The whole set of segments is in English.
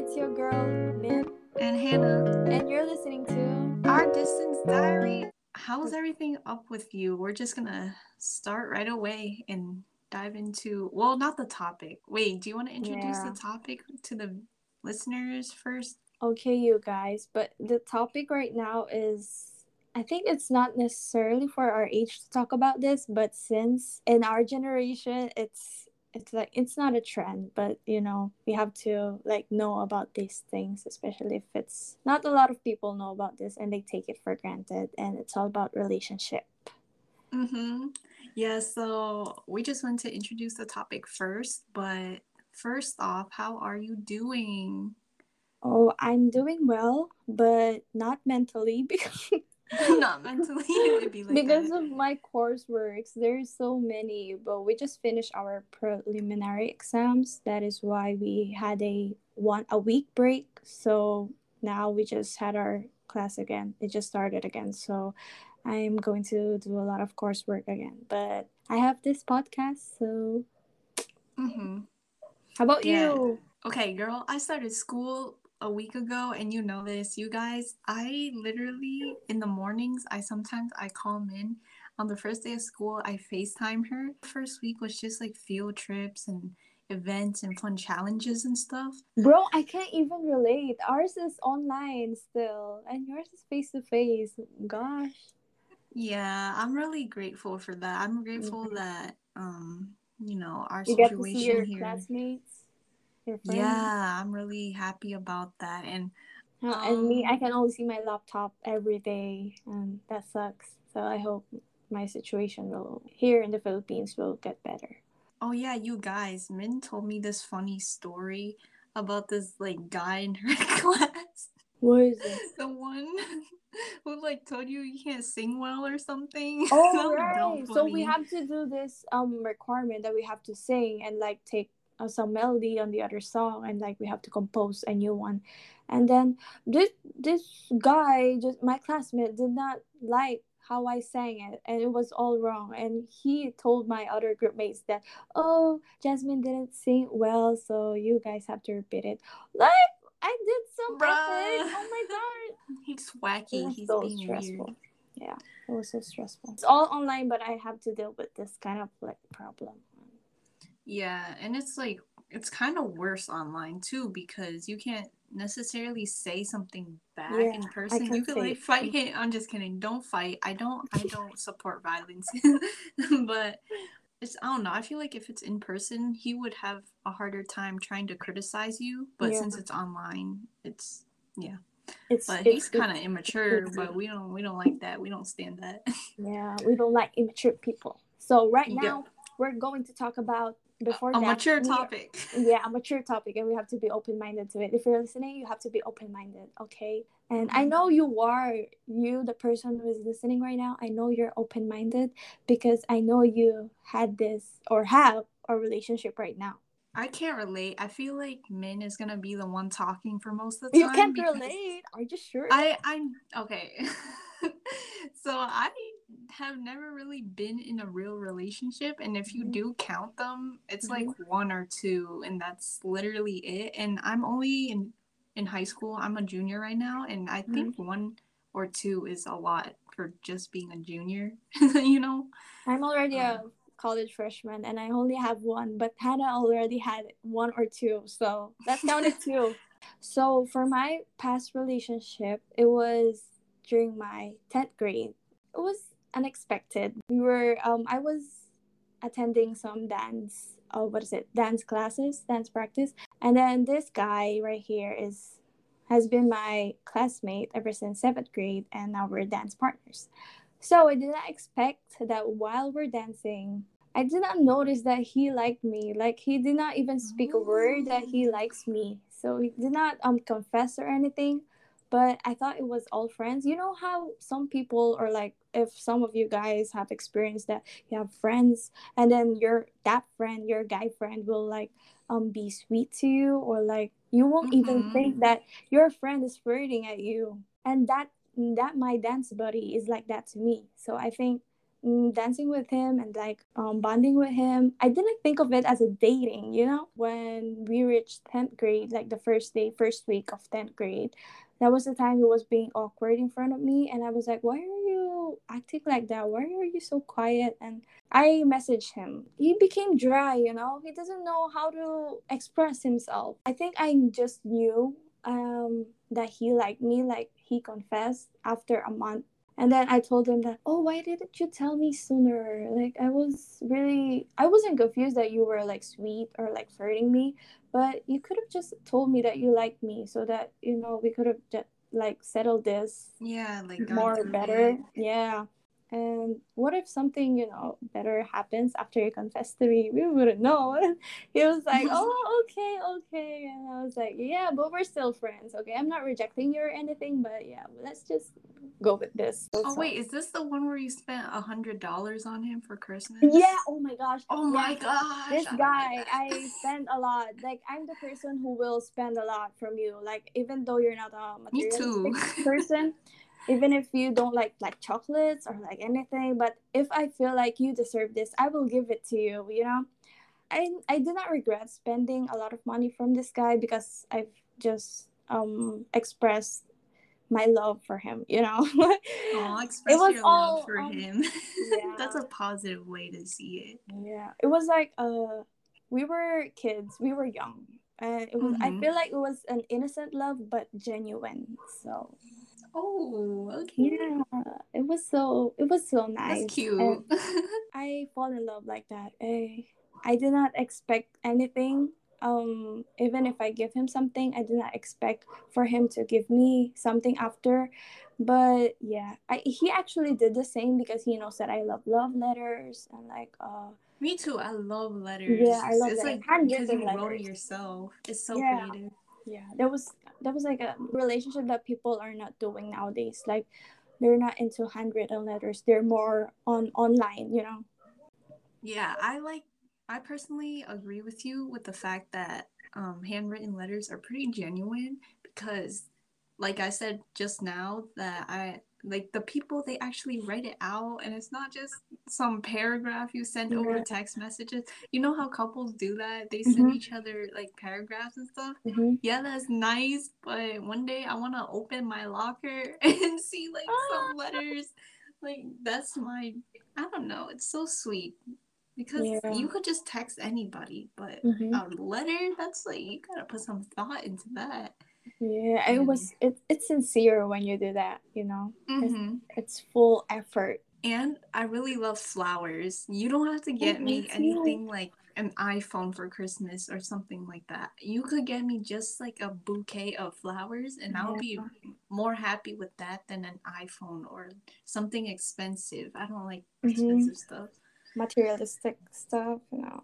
it's your girl, Min, and Hannah. and you're listening to Our distance diary. How's everything up with you? We're just gonna start right away and dive into well, not the topic. Wait, do you want to introduce Yeah. the topic to the listeners first? Okay, you guys, but the topic right now is I think it's not necessarily for our age to talk about this, but since in our generation it's it's like it's not a trend, but you know, we have to like know about these things, especially if it's not a lot of people know about this and they take it for granted and it's all about relationship. Mm-hmm. Yeah, so we just want to introduce the topic first, but first off, how are you doing? Oh, I'm doing well, but not mentally because not mentally, it'd be like because that. of my courseworks. There's so many, but we just finished our preliminary exams. That is why we had a one a week break. So now we just had our class again. It just started again. So I'm going to do a lot of coursework again. But I have this podcast. So Mm-hmm. how about Yeah. you? Okay, girl, I started school a week ago and you know this, you guys. I literally in the mornings, I sometimes I call in On the first day of school, I FaceTime her. First week was just like field trips and events and fun challenges and stuff. Bro, I can't even relate. Ours is online still, and yours is face to face. Gosh. Yeah, I'm really grateful for that. I'm grateful Mhm. that um, you know, our You situation here. classmates, your friends. Yeah, I'm really happy about that. And Uh, and me, I Um, can only see my laptop every day, and that sucks. So I hope my situation will here in the Philippines will get better. Oh yeah, you guys, Min told me this funny story about this like guy in her class. What is it? The one who like told you you can't sing well or something. Oh right. so So we have to do this um requirement that we have to sing and like take uh, some melody on the other song and like we have to compose a new one. And then this this guy just my classmate did not like how I sang it and it was all wrong and he told my other group mates that oh Jasmine didn't sing well so you guys have to repeat it. Like I did some Bruh. effort. Oh my god. He's wacky. He's so being stressful. weird. Yeah, it was so stressful. It's all online, but I have to deal with this kind of like problem. Yeah, and it's like it's kind of worse online too because you can't necessarily say something back Yeah, in person. You could like fight hit. I'm just kidding. Don't fight. I don't. I don't support violence. but it's I don't know. I feel like if it's in person, he would have a harder time trying to criticize you. But Yeah. since it's online, it's yeah. It's But it's- he's kind of immature. it's- But we don't. We don't like that. We don't stand that. yeah. We don't like immature people. So right Yeah. now we're going to talk about before a that mature topic. yeah, a mature topic, and we have to be open minded to it. If you're listening, you have to be open minded, okay? And I mm-hmm. know you are, you, the person who is listening right now, I know you're open minded because I know you had this or have a relationship right now. I can't relate. I feel like Min is gonna be the one talking for most of the time. You can't relate. Are you sure? I I'm okay. so I have never really been in a real relationship, and if you Mhm. do count them, it's Mm-hmm. like one or two, and that's literally it. And I'm only in in high school. I'm a junior right now, and I think Mm-hmm. one or two is a lot for just being a junior. you know. I'm already a Um, college freshman and I only have one, but Hannah already had one or two, so that's counted two. So for my past relationship, it was during my 10th grade. It was unexpected. We were um I was attending some dance oh what is it? Dance classes, dance practice. And then this guy right here is has been my classmate ever since 7th grade and now we're dance partners. So I did not expect that while we're dancing, I did not notice that he liked me. Like he did not even speak a word that he likes me. So he did not um confess or anything. But I thought it was all friends. You know how some people or like if some of you guys have experienced that you have friends and then your that friend, your guy friend will like um be sweet to you or like you won't even Mhm. think that your friend is flirting at you. And that that my dance buddy is like that to me. So I think mm, dancing with him and like um, bonding with him. I didn't think of it as a dating, you know? When we reached 10th grade, like the first day, first week of 10th grade, that was the time he was being awkward in front of me. And I was like, why are you acting like that? Why are you so quiet? And I messaged him. He became dry, you know? He doesn't know how to express himself. I think I just knew um, that he liked me, like he confessed after a month and then I told him that, oh, why didn't you tell me sooner? Like, I was really, I wasn't confused that you were like sweet or like flirting me, but you could have just told me that you liked me so that, you know, we could have just like settled this. Yeah, like more better. It. Yeah. And what if something, you know, better happens after you confess to me? We wouldn't know. he was like, oh, okay, okay. And I was like, yeah, but we're still friends. Okay. I'm not rejecting you or anything, but yeah, let's just go with this. Oh, wait. Is this the one where you spent a $100 on him for Christmas? Yeah. Oh my gosh. Oh my gosh. This guy, I spent a lot. Like, I'm the person who will spend a lot from you. Like, even though you're not a materialistic person even if you don't like like chocolates or like anything but if i feel like you deserve this i will give it to you you know? I i do not regret spending a lot of money from this guy because i've just um expressed my love for him you know? Oh express it was your all, love for um, him. yeah. that's a positive way to see it. Yeah. It was like uh we were kids we were young and it was mm-hmm. i feel like it was an innocent love but genuine so Oh, okay. Yeah, it was so it was so nice. That's cute. I fall in love like that. I I did not expect anything. Um, even if I give him something, I did not expect for him to give me something after. But yeah, I, he actually did the same because he knows that I love love letters and like uh. Me too. I love letters. Yeah, I love it's like because you letters. yourself. It's so yeah. creative yeah that was that was like a relationship that people are not doing nowadays. Like they're not into handwritten letters. They're more on online you know? Yeah i like i personally agree with you with the fact that um, handwritten letters are pretty genuine because like i said just now that i like the people they actually write it out and it's not just some paragraph you send yeah. over text messages you know how couples do that they send mm-hmm. each other like paragraphs and stuff mm-hmm. yeah that's nice but one day i want to open my locker and see like some ah. letters like that's my i don't know it's so sweet because yeah. you could just text anybody but mm-hmm. a letter that's like you gotta put some thought into that yeah it was it, it's sincere when you do that you know? Mm-hmm. it's, it's, full effort. And i really love flowers. You don't have to get me, me anything like an iphone for christmas or something like that. You could get me just like a bouquet of flowers and yeah. i'll be more happy with that than an iphone or something expensive. I don't like mm-hmm. expensive stuff. Materialistic stuff you know?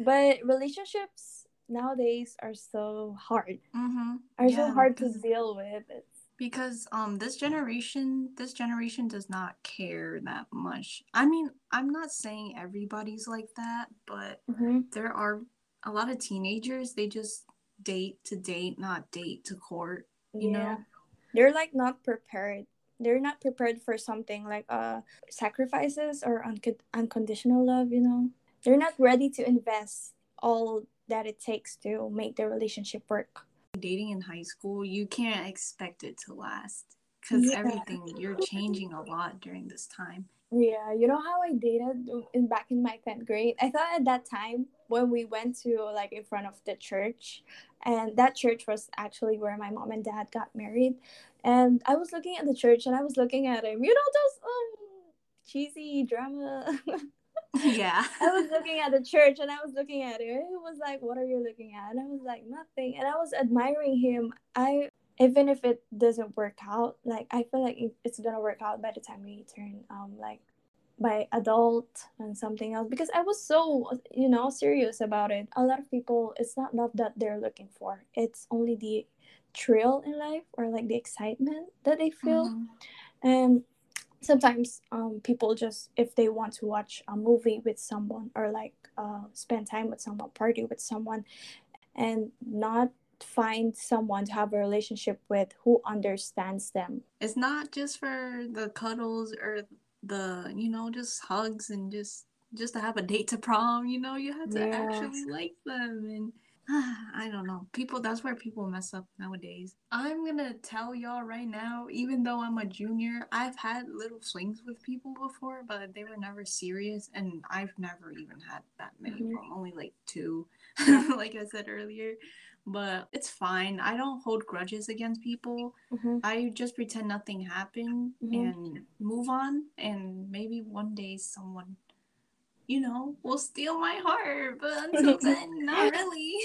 But relationships nowadays are so hard. Mm-hmm. Are yeah, so hard to deal with. It's because um this generation this generation does not care that much. I mean, I'm not saying everybody's like that, but mm-hmm. there are a lot of teenagers they just date to date, not date to court, you yeah. know. They're like not prepared. They're not prepared for something like uh sacrifices or un- unconditional love, you know. They're not ready to invest all that it takes to make the relationship work. Dating in high school, you can't expect it to last because yeah. everything you're changing a lot during this time. Yeah, you know how I dated in back in my 10th grade? I thought at that time when we went to like in front of the church and that church was actually where my mom and dad got married and I was looking at the church and I was looking at him, you know those um cheesy drama yeah. I was looking at the church and I was looking at it. It was like, what are you looking at? And I was like, nothing. And I was admiring him. I even if it doesn't work out, like I feel like it's gonna work out by the time we turn um like by adult and something else because I was so you know serious about it. A lot of people it's not love that they're looking for. It's only the thrill in life or like the excitement that they feel. Mm-hmm. And sometimes um, people just if they want to watch a movie with someone or like uh, spend time with someone party with someone and not find someone to have a relationship with who understands them it's not just for the cuddles or the you know just hugs and just just to have a date to prom. You know, you have to Yeah. actually like them and. I don't know. People, that's where people mess up nowadays. I'm gonna tell y'all right now, even though I'm a junior, I've had little flings with people before, but they were never serious, and I've never even had that many. Mhm. Well, only like two, like I said earlier. But it's fine. I don't hold grudges against people. Mhm. I just pretend nothing happened Mhm. and move on, and maybe one day someone, you know, will steal my heart. But until then, not really.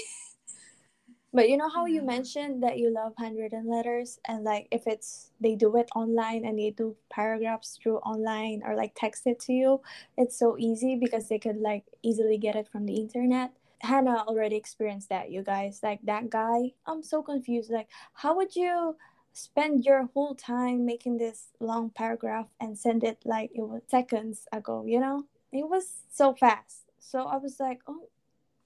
But you know how you mm-hmm. mentioned that you love handwritten letters and like if it's they do it online and they do paragraphs through online or like text it to you, it's so easy because they could like easily get it from the internet. Hannah already experienced that, you guys. Like that guy, I'm so confused. Like, how would you spend your whole time making this long paragraph and send it like it was seconds ago, you know? It was so fast. So I was like, oh,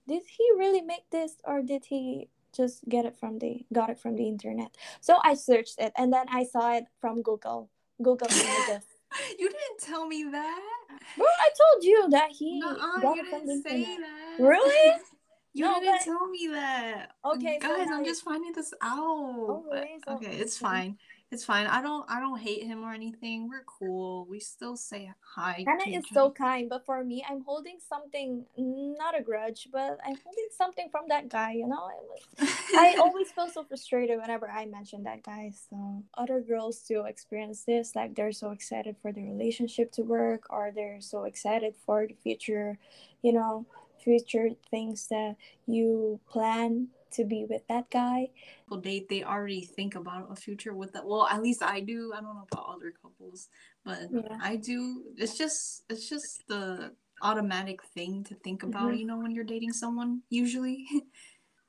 did he really make this or did he just get it from the got it from the internet so i searched it and then i saw it from google google images you didn't tell me that. bro i told you that he Nuh-uh, got you it from didn't say internet that. Really? you No, didn't but- tell me that. Okay, guys, now I'm just finding this out. Oh, really? So- okay, it's fine. It's fine. I don't. I don't hate him or anything. We're cool. We still say hi. Hannah is so kind, but for me, I'm holding something, not a grudge, but I'm holding something from that guy, you know? It was, I always feel so frustrated whenever I mention that guy. So other girls too experience this, like they're so excited for the relationship to work, or they're so excited for the future, you know, future things that you plan to be with that guy. people date, they already think about a future with that. Well, at least I do. I don't know about other couples, but Yeah. I do. It's just it's just the automatic thing to think about, Mhm. you know, when you're dating someone usually.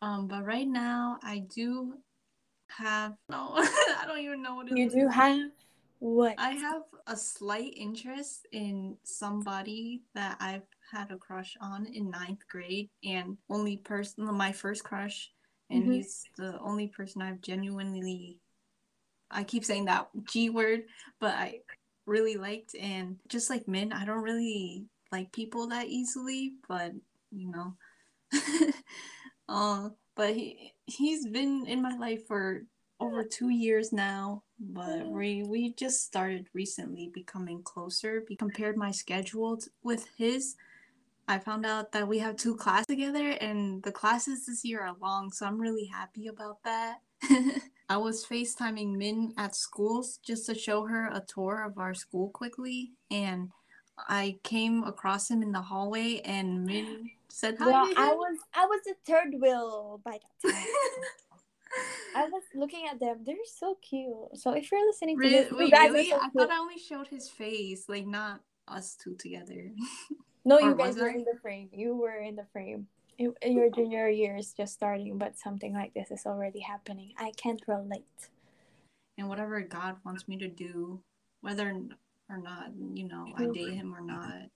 um, but right now I do have no, I don't even know what it You is. do have what? I have a slight interest in somebody that I've had a crush on in ninth grade, and only person, my first crush, and Mhm. he's the only person I've genuinely. I keep saying that G word, but I really liked, and just like Min, I don't really like people that easily, but you know, uh, but he he's been in my life for over two years now, but we we just started recently becoming closer. We compared my schedule with his. I found out that we have two classes together, and the classes this year are long, so I'm really happy about that. I was FaceTiming Min at schools just to show her a tour of our school quickly, and I came across him in the hallway, and Min said hi Well, I was I was the third wheel by that time. I was looking at them. They're so cute. So if you're listening to Re- this, wait, guys really? so I thought I only showed his face, like not us two together. No, you guys were I? in the frame. You were in the frame. You- Your junior year is just starting, but something like this is already happening. I can't relate. and whatever God wants me to do, whether or not, you know, I date him or not,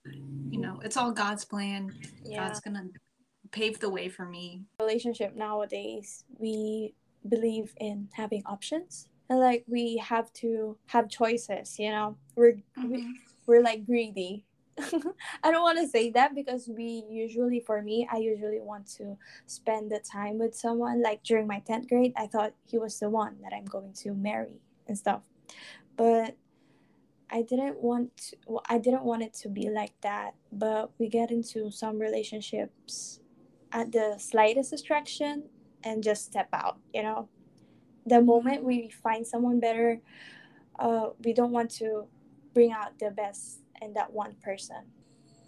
you know, it's all God's plan. Yeah. God's gonna pave the way for me. Relationship nowadays, we believe in having options. And like we have to have choices, you know. We're we, Mhm. we're like greedy. I don't want to say that because we usually, for me, I usually want to spend the time with someone. Like during my 10th grade, I thought he was the one that I'm going to marry and stuff. But I didn't want to, well, I didn't want it to be like that. But we get into some relationships at the slightest distraction and just step out, you know. The moment we find someone better, uh, we don't want to bring out the best in that one person.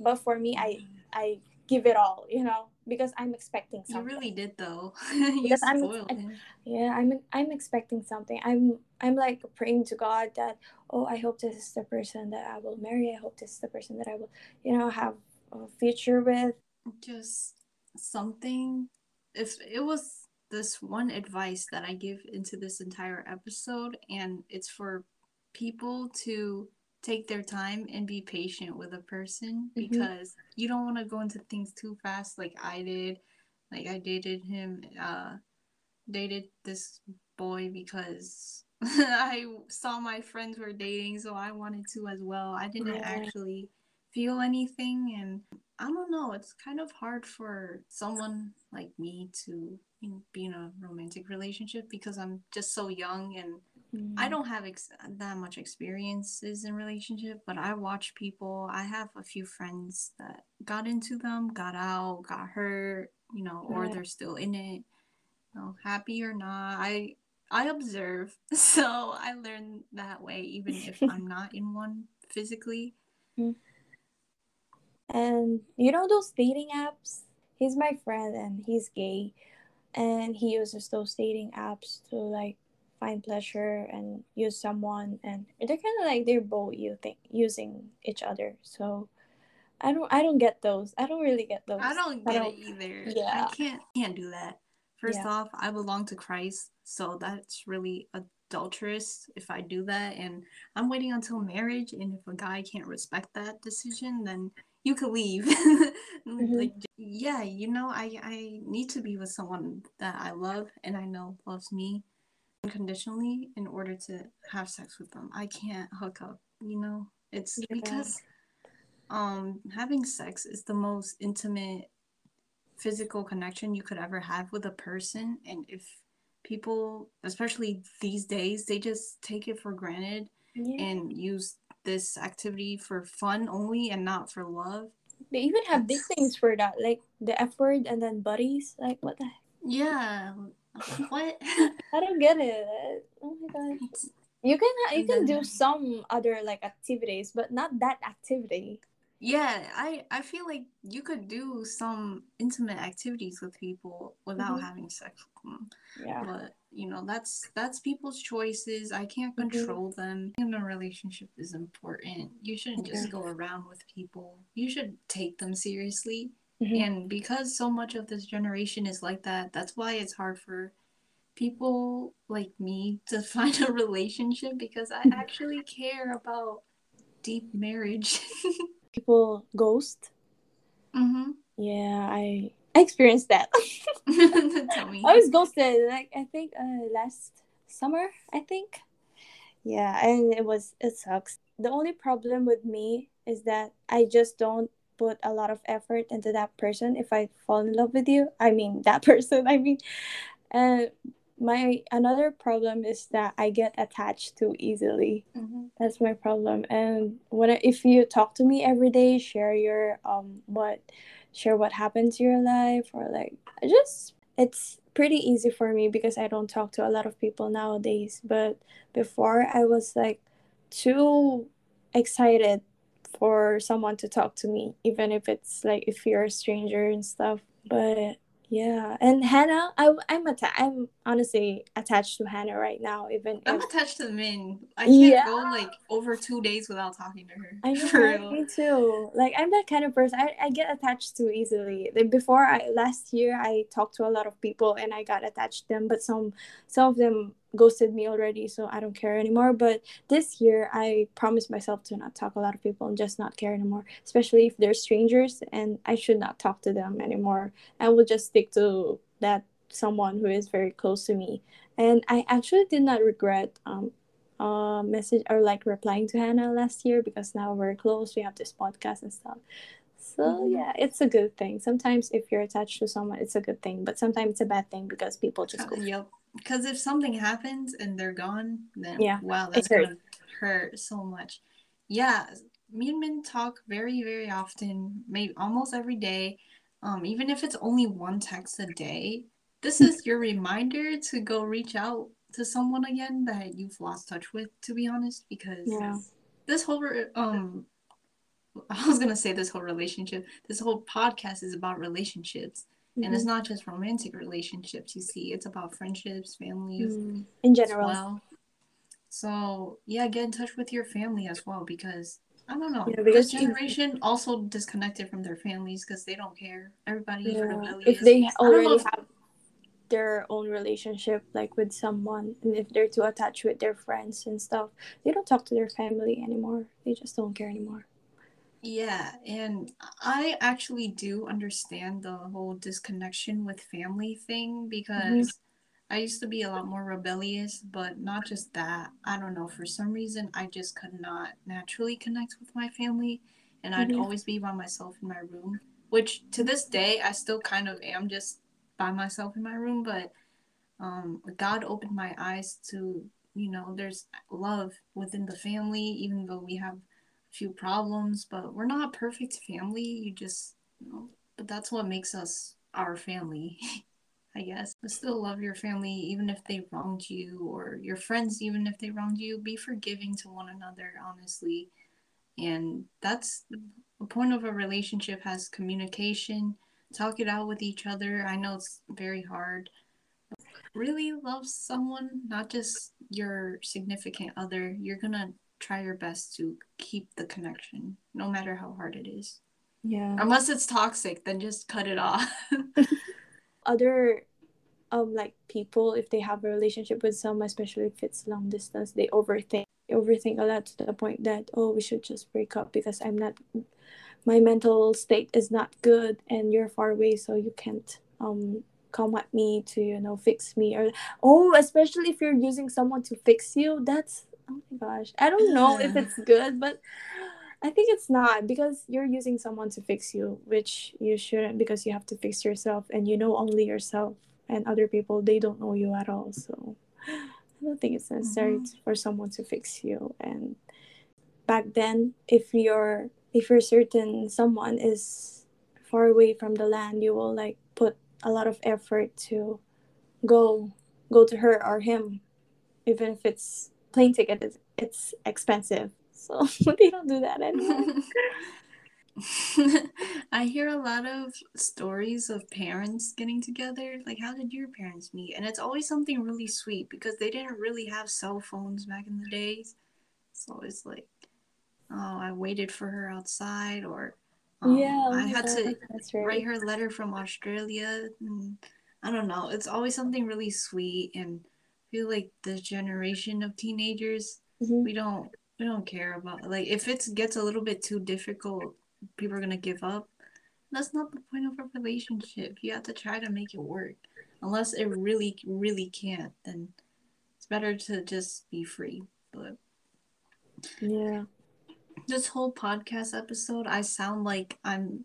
But for me, I I give it all, you know, because I'm expecting something You really did though. you Because I'm- spoiled I- Yeah, I'm I'm expecting something. I'm I'm like praying to God that oh, I hope this is the person that I will marry. I hope this is the person that I will, you know, have a future with. Just something. If it was this one advice that I give into this entire episode, and it's for people to take their time and be patient with a person Mhm. because you don't want to go into things too fast like I did. Like I dated him, uh, dated this boy because I saw my friends were dating, so I wanted to as well. I didn't Yeah. actually feel anything, and I don't know. It's kind of hard for someone like me to be in a romantic relationship because I'm just so young and I Mm. don't have ex- that much experiences in relationship, but I watch people. I have a few friends that got into them, got out, got hurt, you know, or they're still in it, you know, happy or not. I I observe, so I learn that way, even if I'm not in one physically. And you know those dating apps? He's my friend and he's gay. And he uses those dating apps to like find pleasure and use someone and they're kind of like they're both you think using each other. So I don't I don't get those. I don't really get those. I don't I get don't- it either. yeah. I can't can't do that. First Yeah. off, I belong to Christ, so that's really adulterous if I do that. And I'm waiting until marriage, and if a guy can't respect that decision, then you could leave. Mm-hmm. Like, yeah, you know, I I need to be with someone that I love and I know loves me unconditionally in order to have sex with them. I can't hook up, you know. It's Yeah. because um having sex is the most intimate physical connection you could ever have with a person and if people especially these days they just take it for granted Yeah. and use this activity for fun only and not for love They even have big things for that, like the F word and then buddies. Like what the heck? yeah what I don't get it. Oh my god. You can you can do some other like activities, but not that activity. yeah i i feel like you could do some intimate activities with people without Mhm. having sex with them Yeah. but you know that's that's people's choices i can't Mhm. control them in a relationship is important you shouldn't just go around with people you should take them seriously Mhm. and because so much of this generation is like that that's why it's hard for people like me to find a relationship because i Mhm. actually care about deep marriage People ghost. mm-hmm. Yeah, I I experienced that. tell me I was ghosted like I think uh, last summer, I think. Yeah, and it was it sucks. The only problem with me is that I just don't put a lot of effort into that person if I fall in love with you. I mean that person, I mean uh my another problem is that I get attached too easily. Mhm. That's my problem. And when I, if you talk to me every day, share your um what share what happened to your life or like I just it's pretty easy for me because I don't talk to a lot of people nowadays. But before I was like too excited for someone to talk to me, even if it's like if you're a stranger and stuff. But yeah, and Hannah, I I'm atta- I'm honestly attached to Hannah right now, even I'm if attached to Min. I can't Yeah. go like over two days without talking to her. I know, right? me too. Like I'm that kind of person. I, I get attached too easily. Like before, I last year I talked to a lot of people and I got attached to them, but some some of them ghosted me already, so I don't care anymore. But this year, I promised myself to not talk a lot of people and just not care anymore, especially if they're strangers, and I should not talk to them anymore. I will just stick to that someone who is very close to me. And I actually did not regret um uh message or like replying to Hannah last year because now we're close. We have this podcast and stuff. So Mhm. yeah, it's a good thing. Sometimes if you're attached to someone, it's a good thing, but sometimes it's a bad thing because people just go. Uh, yep. Because if something happens and they're gone, then Yeah, wow, that's gonna hurt so much. Yeah, me and Min talk very, very often, maybe almost every day. Um, even if it's only one text a day, this is your reminder to go reach out to someone again that you've lost touch with. To be honest, because Yeah. this whole um I was gonna say this whole relationship. This whole podcast is about relationships, and it's Mhm. not just romantic relationships. You see, it's about friendships, families Mm. in general. well. So yeah, get in touch with your family as well because I don't know. Yeah, this because you- generation also disconnected from their families because they don't care. Everybody Yeah. If they I don't know already if- have their own relationship like with someone and if they're too attached with their friends and stuff, they don't talk to their family anymore. They just don't care anymore. Yeah, and I actually do understand the whole disconnection with family thing because I used to be a lot more rebellious, but not just that. I don't know. For some reason, I just could not naturally connect with my family, and I'd Mhm. always be by myself in my room. Which to this day, I still kind of am just by myself in my room. But um, God opened my eyes to, you know, there's love within the family, even though we have few problems. But we're not a perfect family. You just, you know, but that's what makes us our family. I guess. But still love your family even if they wronged you or your friends even if they wronged you. Be forgiving to one another, honestly. And that's the point of a relationship has communication. Talk it out with each other. I know it's very hard. Really love someone, not just your significant other. You're gonna try your best to keep the connection, no matter how hard it is. Yeah. Unless it's toxic, then just cut it off. Other um like people if they have a relationship with someone, especially if it's long distance, they overthink overthink a lot to the point that oh we should just break up because I'm not my mental state is not good and you're far away so you can't um come at me to you know fix me or oh especially if you're using someone to fix you that's oh my gosh. I don't know if it's good but i think it's not because you're using someone to fix you which you shouldn't because you have to fix yourself and you know only yourself and other people they don't know you at all. So i don't think it's necessary Mhm. for someone to fix you. And back then if you're if you're certain someone is far away from the land you will like put a lot of effort to go go to her or him even if it's plane ticket is it's expensive so they don't do that anymore I hear a lot of stories of parents getting together. Like, how did your parents meet? And it's always something really sweet because they didn't really have cell phones back in the days. It's always like, oh, I waited for her outside, or um, yeah I had to right write her a letter from Australia. And I don't know. It's always something really sweet, and feel like the generation of teenagers Mhm. we don't we don't care about like if it gets a little bit too difficult people are gonna give up. That's not the point of a relationship. You have to try to make it work. Unless it really really can't then it's better to just be free but yeah. this whole podcast episode i sound like i'm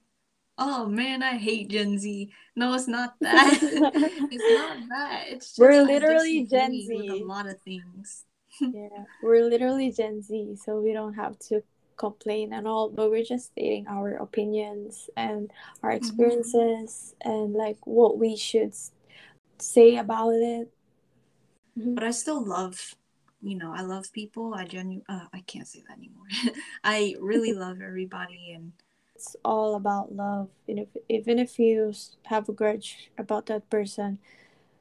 oh man i hate gen z no it's not that it's not that it's just We're literally Gen disagree with Z. a lot of things yeah we're literally gen z so we don't have to complain at all but we're just stating our opinions and our experiences and like what we should say about it Mhm. but I still love, you know, I love people. I genu uh, I can't say that anymore. I really love everybody, and it's all about love. And if, even if you have a grudge about that person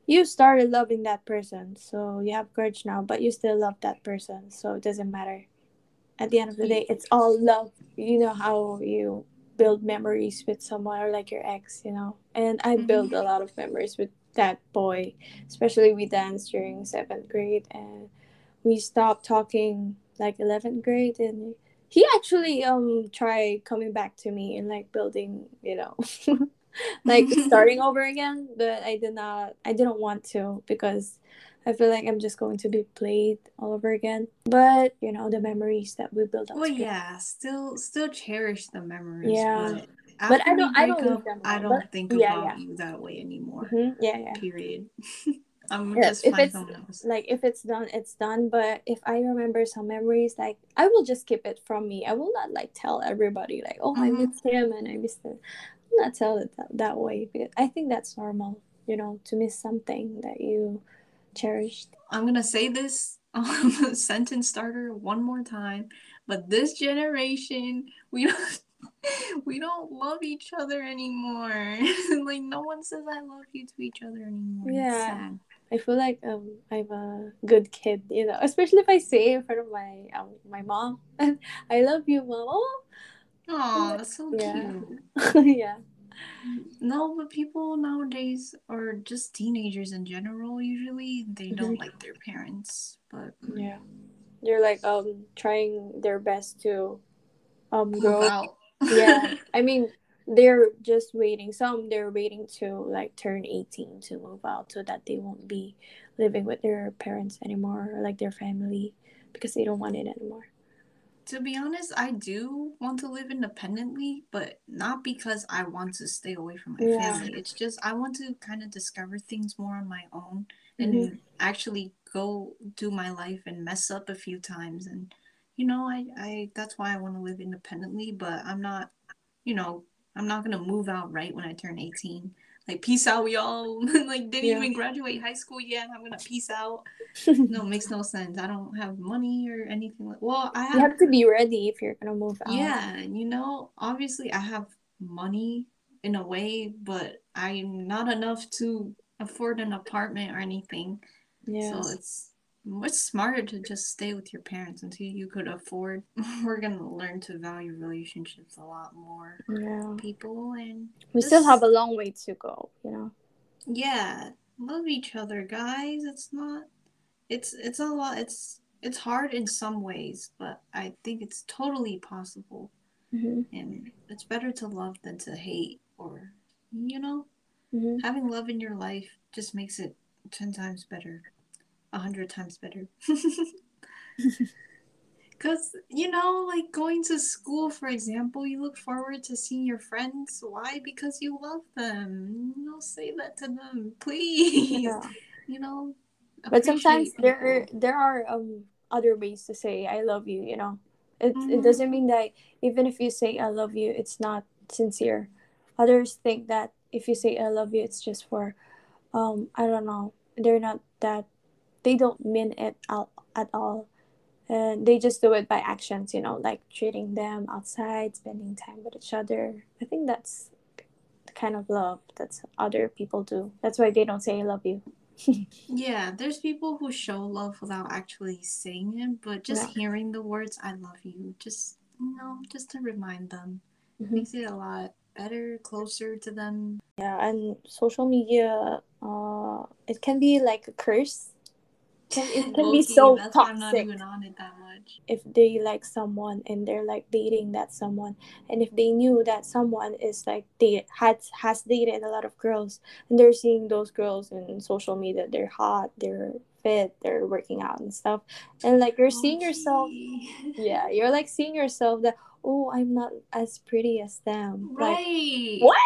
you started loving that person. So you have grudge now but you still love that person. So it doesn't matter. At the end of the day it's all love. You know how you build memories with someone or like your ex you know? And i Mhm. built a lot of memories with that boy especially we danced during seventh grade and we stopped talking like 11th grade and he actually um tried coming back to me and like building you know like starting over again but i did not i didn't want to because i feel like i'm just going to be played all over again but you know the memories that we built up well, together. yeah, still still cherish the memories. Yeah. but But I don't- I don't up, I don't but- think yeah, about yeah. you that way anymore. Mhm, yeah yeah Period. I'm Yeah, just if it's else. like if it's done it's done but if i remember some memories like i will just keep it from me i will not like tell everybody like oh i Mhm. miss him and i miss him i'll not tell it that, that way because i think that's normal you know to miss something that you cherished I'm gonna say this um, sentence starter one more time, but this generation, we don't we don't love each other anymore. like no one says I love you to each other anymore. Yeah. I feel like um i'm a good kid you know especially if i say in front of my um, my mom i love you mom oh that's so Yeah. cute. yeah No, but people nowadays, or just teenagers in general, usually they don't Mhm. like their parents. But yeah they're like um trying their best to um grow out. yeah i mean they're just waiting. Some they're waiting to like turn 18 to move out so that they won't be living with their parents anymore or like their family because they don't want it anymore. To be honest, I do want to live independently, but not because I want to stay away from my Yeah. family. It's just I want to kind of discover things more on my own and Mhm. actually go do my life and mess up a few times and you know, I I that's why I want to live independently, but I'm not, you know, I'm not going to move out right when I turn 18. Like peace out y'all. like didn't Yeah. even graduate high school yet. I'm going to peace out. No, it makes no sense. I don't have money or anything like Well, I you have have to be ready if you're gonna move out. yeah, you know, obviously I have money in a way, but I'm not enough to afford an apartment or anything. Yeah. So it's much smarter to just stay with your parents until you could afford. We're gonna learn to value relationships a lot more. yeah. People and We still have a long way to go, you know. yeah, love each other, guys. It's not. It's it's a lot. It's it's hard in some ways, but I think it's totally possible. hmm and it's better to love than to hate or you know hmm having love in your life just makes it 10 times better a 100 times better because you know like going to school for example you look forward to seeing your friends why because you love them you know say that to them please Yeah. you know But sometimes there are there are um other ways to say I love you, you know. It it Mhm. doesn't mean that even if you say I love you, it's not sincere. Others think that if you say I love you, it's just for um I don't know. They're not that they don't mean it out at all. And they just do it by actions, you know, like treating them outside, spending time with each other. I think that's the kind of love that other people do. That's why they don't say I love you. Yeah, there's people who show love without actually saying it, but just Yeah. hearing the words "I love you," just you know, just to remind them, Mhm. makes it a lot better, closer to them. Yeah, and social media, uh, it can be like a curse. Can it can be so that's I'm not toxic even on it that much. if they like someone and they're like dating that someone, and if they knew that someone is like they had has dated a lot of girls, and they're seeing those girls in social media, they're hot, they're fit, they're working out and stuff, and like you're seeing yourself, yeah, you're like seeing yourself that oh I'm not as pretty as them, like Right. what?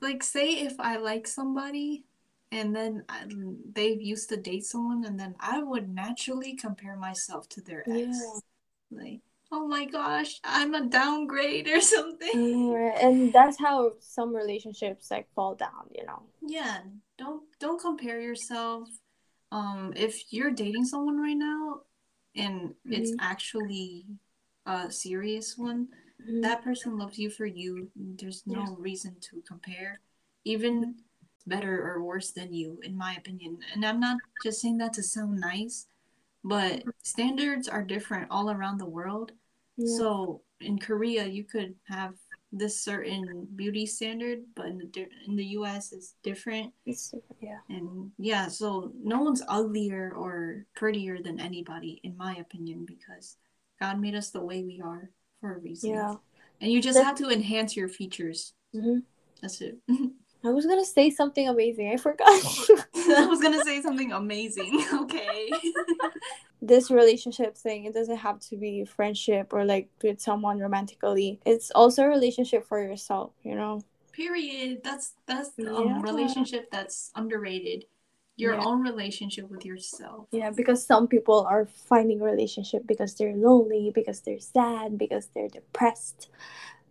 Like, say if I like somebody and then I, they used to date someone, and then I would naturally compare myself to their ex. Yeah. Like, oh my gosh, I'm a downgrade or something. Mm, and that's how some relationships like fall down you know Yeah, don't don't compare yourself. Um, if you're dating someone right now and it's Mhm. actually a serious one, that person loves you for you. There's no Yeah. reason to compare, even better or worse than you, in my opinion. And I'm not just saying that to sound nice, but standards are different all around the world. Yeah. So in Korea, you could have this certain beauty standard, but in the in the U.S. it's different. It's different, yeah And yeah, so no one's uglier or prettier than anybody, in my opinion, because God made us the way we are for a reason. yeah And you just That's- have to enhance your features. hmm That's it. i was gonna say something amazing i forgot I was gonna say something amazing. Okay. this relationship thing it doesn't have to be friendship or like with someone romantically it's also a relationship for yourself you know Period. That's that's a Yeah. relationship that's underrated. Your Yeah. own relationship with yourself. yeah because some people are finding a relationship because they're lonely because they're sad because they're depressed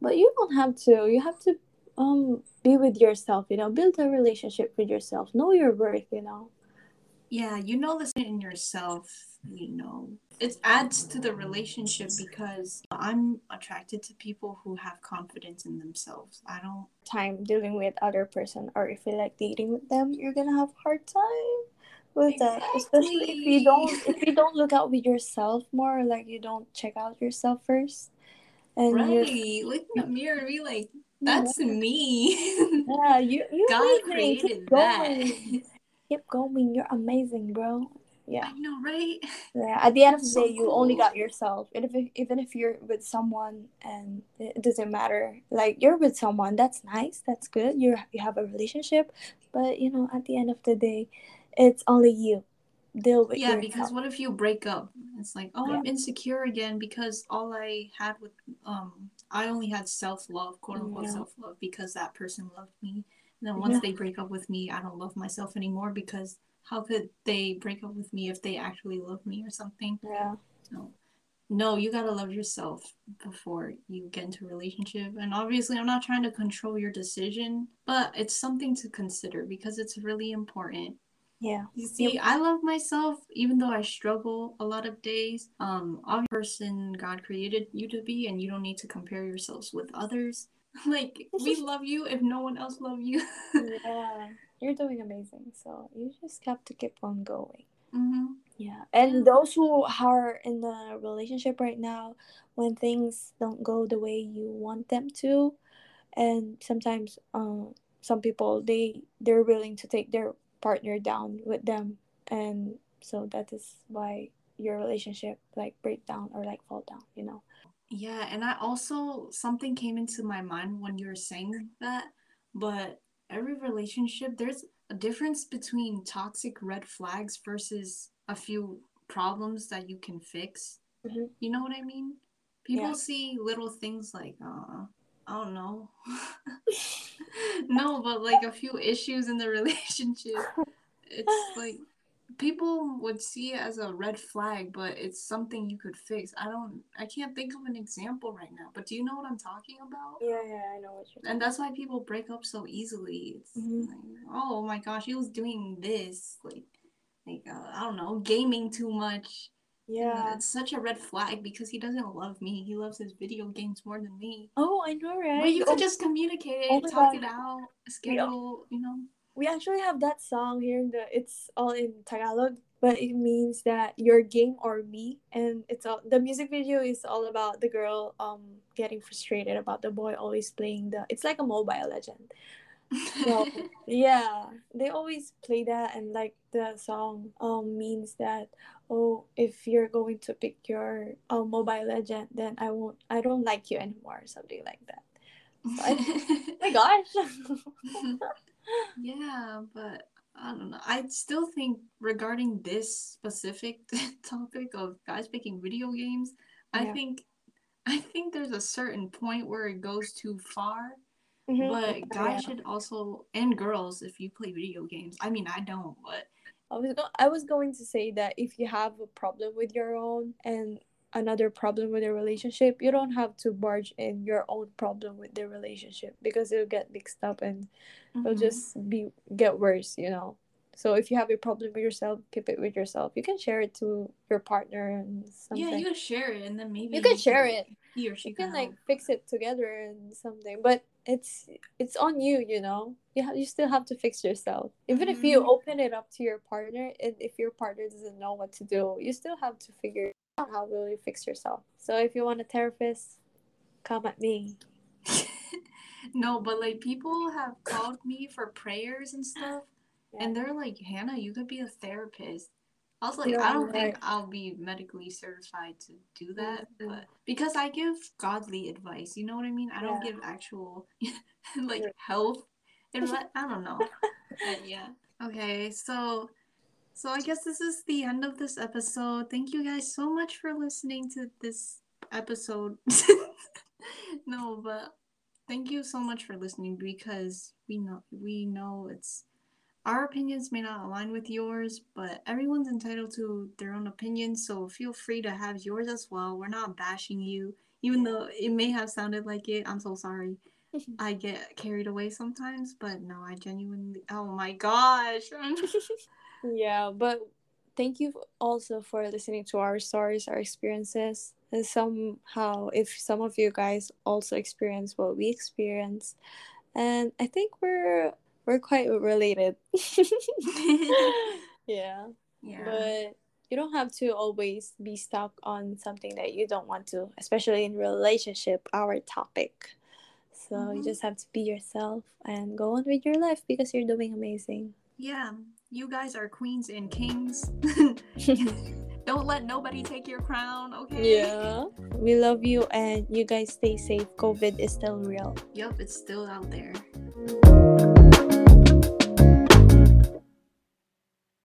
but you don't have to you have to um be with yourself you know build a relationship with yourself know your worth you know Yeah, you know this in yourself, you know. It adds to the relationship because I'm attracted to people who have confidence in themselves. I don't time dealing with other person or if you like dating with them you're gonna have hard time with that especially if you don't if you don't look out with yourself more like you don't check out yourself first and right. Look in the mirror and be like, that's me. yeah you you're God amazing. created keep that. going keep going you're amazing bro Yeah. I know, right? Yeah. At the end of the So day, you only got yourself. And if even if you're with someone and it doesn't matter, like you're with someone, that's nice. That's good. You you have a relationship, but you know, at the end of the day, it's only you. Deal with Yeah, yourself. because what if you break up? It's like, oh, Yeah. I'm insecure again because all I had with um I only had self love, quote unquote Yeah. self love, because that person loved me. And then once Yeah. they break up with me, I don't love myself anymore because how could they break up with me if they actually love me or something? Yeah. No. No, you gotta love yourself before you get into a relationship. And obviously, I'm not trying to control your decision, but it's something to consider because it's really important. Yeah. You see, I love myself even though I struggle a lot of days. Um, obviously, person God created you to be, and you don't need to compare yourselves with others. like we love you if no one else love you. yeah. You're doing amazing. So you just have to keep on going. hmm Yeah. And those who are in the relationship right now, when things don't go the way you want them to, and sometimes um some people they they're willing to take their partner down with them and so that is why your relationship like break down or like fall down, you know. Yeah, and I also something came into my mind when you were saying that, but every relationship there's a difference between toxic red flags versus a few problems that you can fix. Mhm. You know what I mean? People Yeah. see little things like uh I don't know. no, but like a few issues in the relationship. It's like people would see it as a red flag, but it's something you could fix. I don't I can't think of an example right now, but do you know what I'm talking about? Yeah, yeah, I know what you're And that's why people break up so easily. It's Mhm. like, oh my gosh, he was doing this, like, like uh, I don't know, gaming too much. Yeah. it's such a red flag because he doesn't love me. He loves his video games more than me. Oh, I know, right? But you Oh, just communicate oh talk God. it out, schedule, you know. we actually have that song here in the it's all in Tagalog, but it means that your game or me and it's all the music video is all about the girl um getting frustrated about the boy always playing the it's like a mobile legend. So yeah, they always play that and like the song um means that oh if you're going to pick your uh, mobile legend then I won't I don't like you anymore something like that. I- Oh my gosh. yeah, but I don't know. I still think regarding this specific topic of guys picking video games, I Yeah. think I think there's a certain point where it goes too far. Mhm. But guys Yeah. should also and girls if you play video games. I mean I don't, but I was go- I was going to say that if you have a problem with your own and another problem with a relationship, you don't have to barge in your own problem with the relationship because it'll get mixed up and it'll Mhm. just be get worse, you know. So if you have a problem with yourself, keep it with yourself. You can share it to your partner and something. yeah, you can share it and then maybe You can share it. He or she you can can like fix it together and something but it's it's on you you know you have you still have to fix yourself even if you Mhm. open it up to your partner and if your partner doesn't know what to do you still have to figure out how will you fix yourself so if you want a therapist come at me no, but like people have called me for prayers and stuff, and they're like, Hannah, you could be a therapist. I was like, You're I don't think. I'll be medically certified to do that, Mhm. but because I give godly advice, you know what I mean? I don't give actual like Yeah. health advice. I don't know. But yeah. Okay, so so I guess this is the end of this episode. Thank you guys so much for listening to this episode. no, but thank you so much for listening because we know we know it's our opinions may not align with yours, but everyone's entitled to their own opinion, so feel free to have yours as well. We're not bashing you, even though it may have sounded like it. I'm so sorry. I get carried away sometimes, but no, I genuinely. Oh my gosh. yeah but thank you also for listening to our stories our experiences and somehow if some of you guys also experience what we experienced and i think we're we're quite related yeah yeah. but you don't have to always be stuck on something that you don't want to especially in relationship our topic so you Mhm. just have to be yourself and go on with your life because you're doing amazing Yeah. You guys are queens and kings. Don't let nobody take your crown, okay? Yeah. We love you and you guys stay safe. COVID is still real. Yep, it's still out there.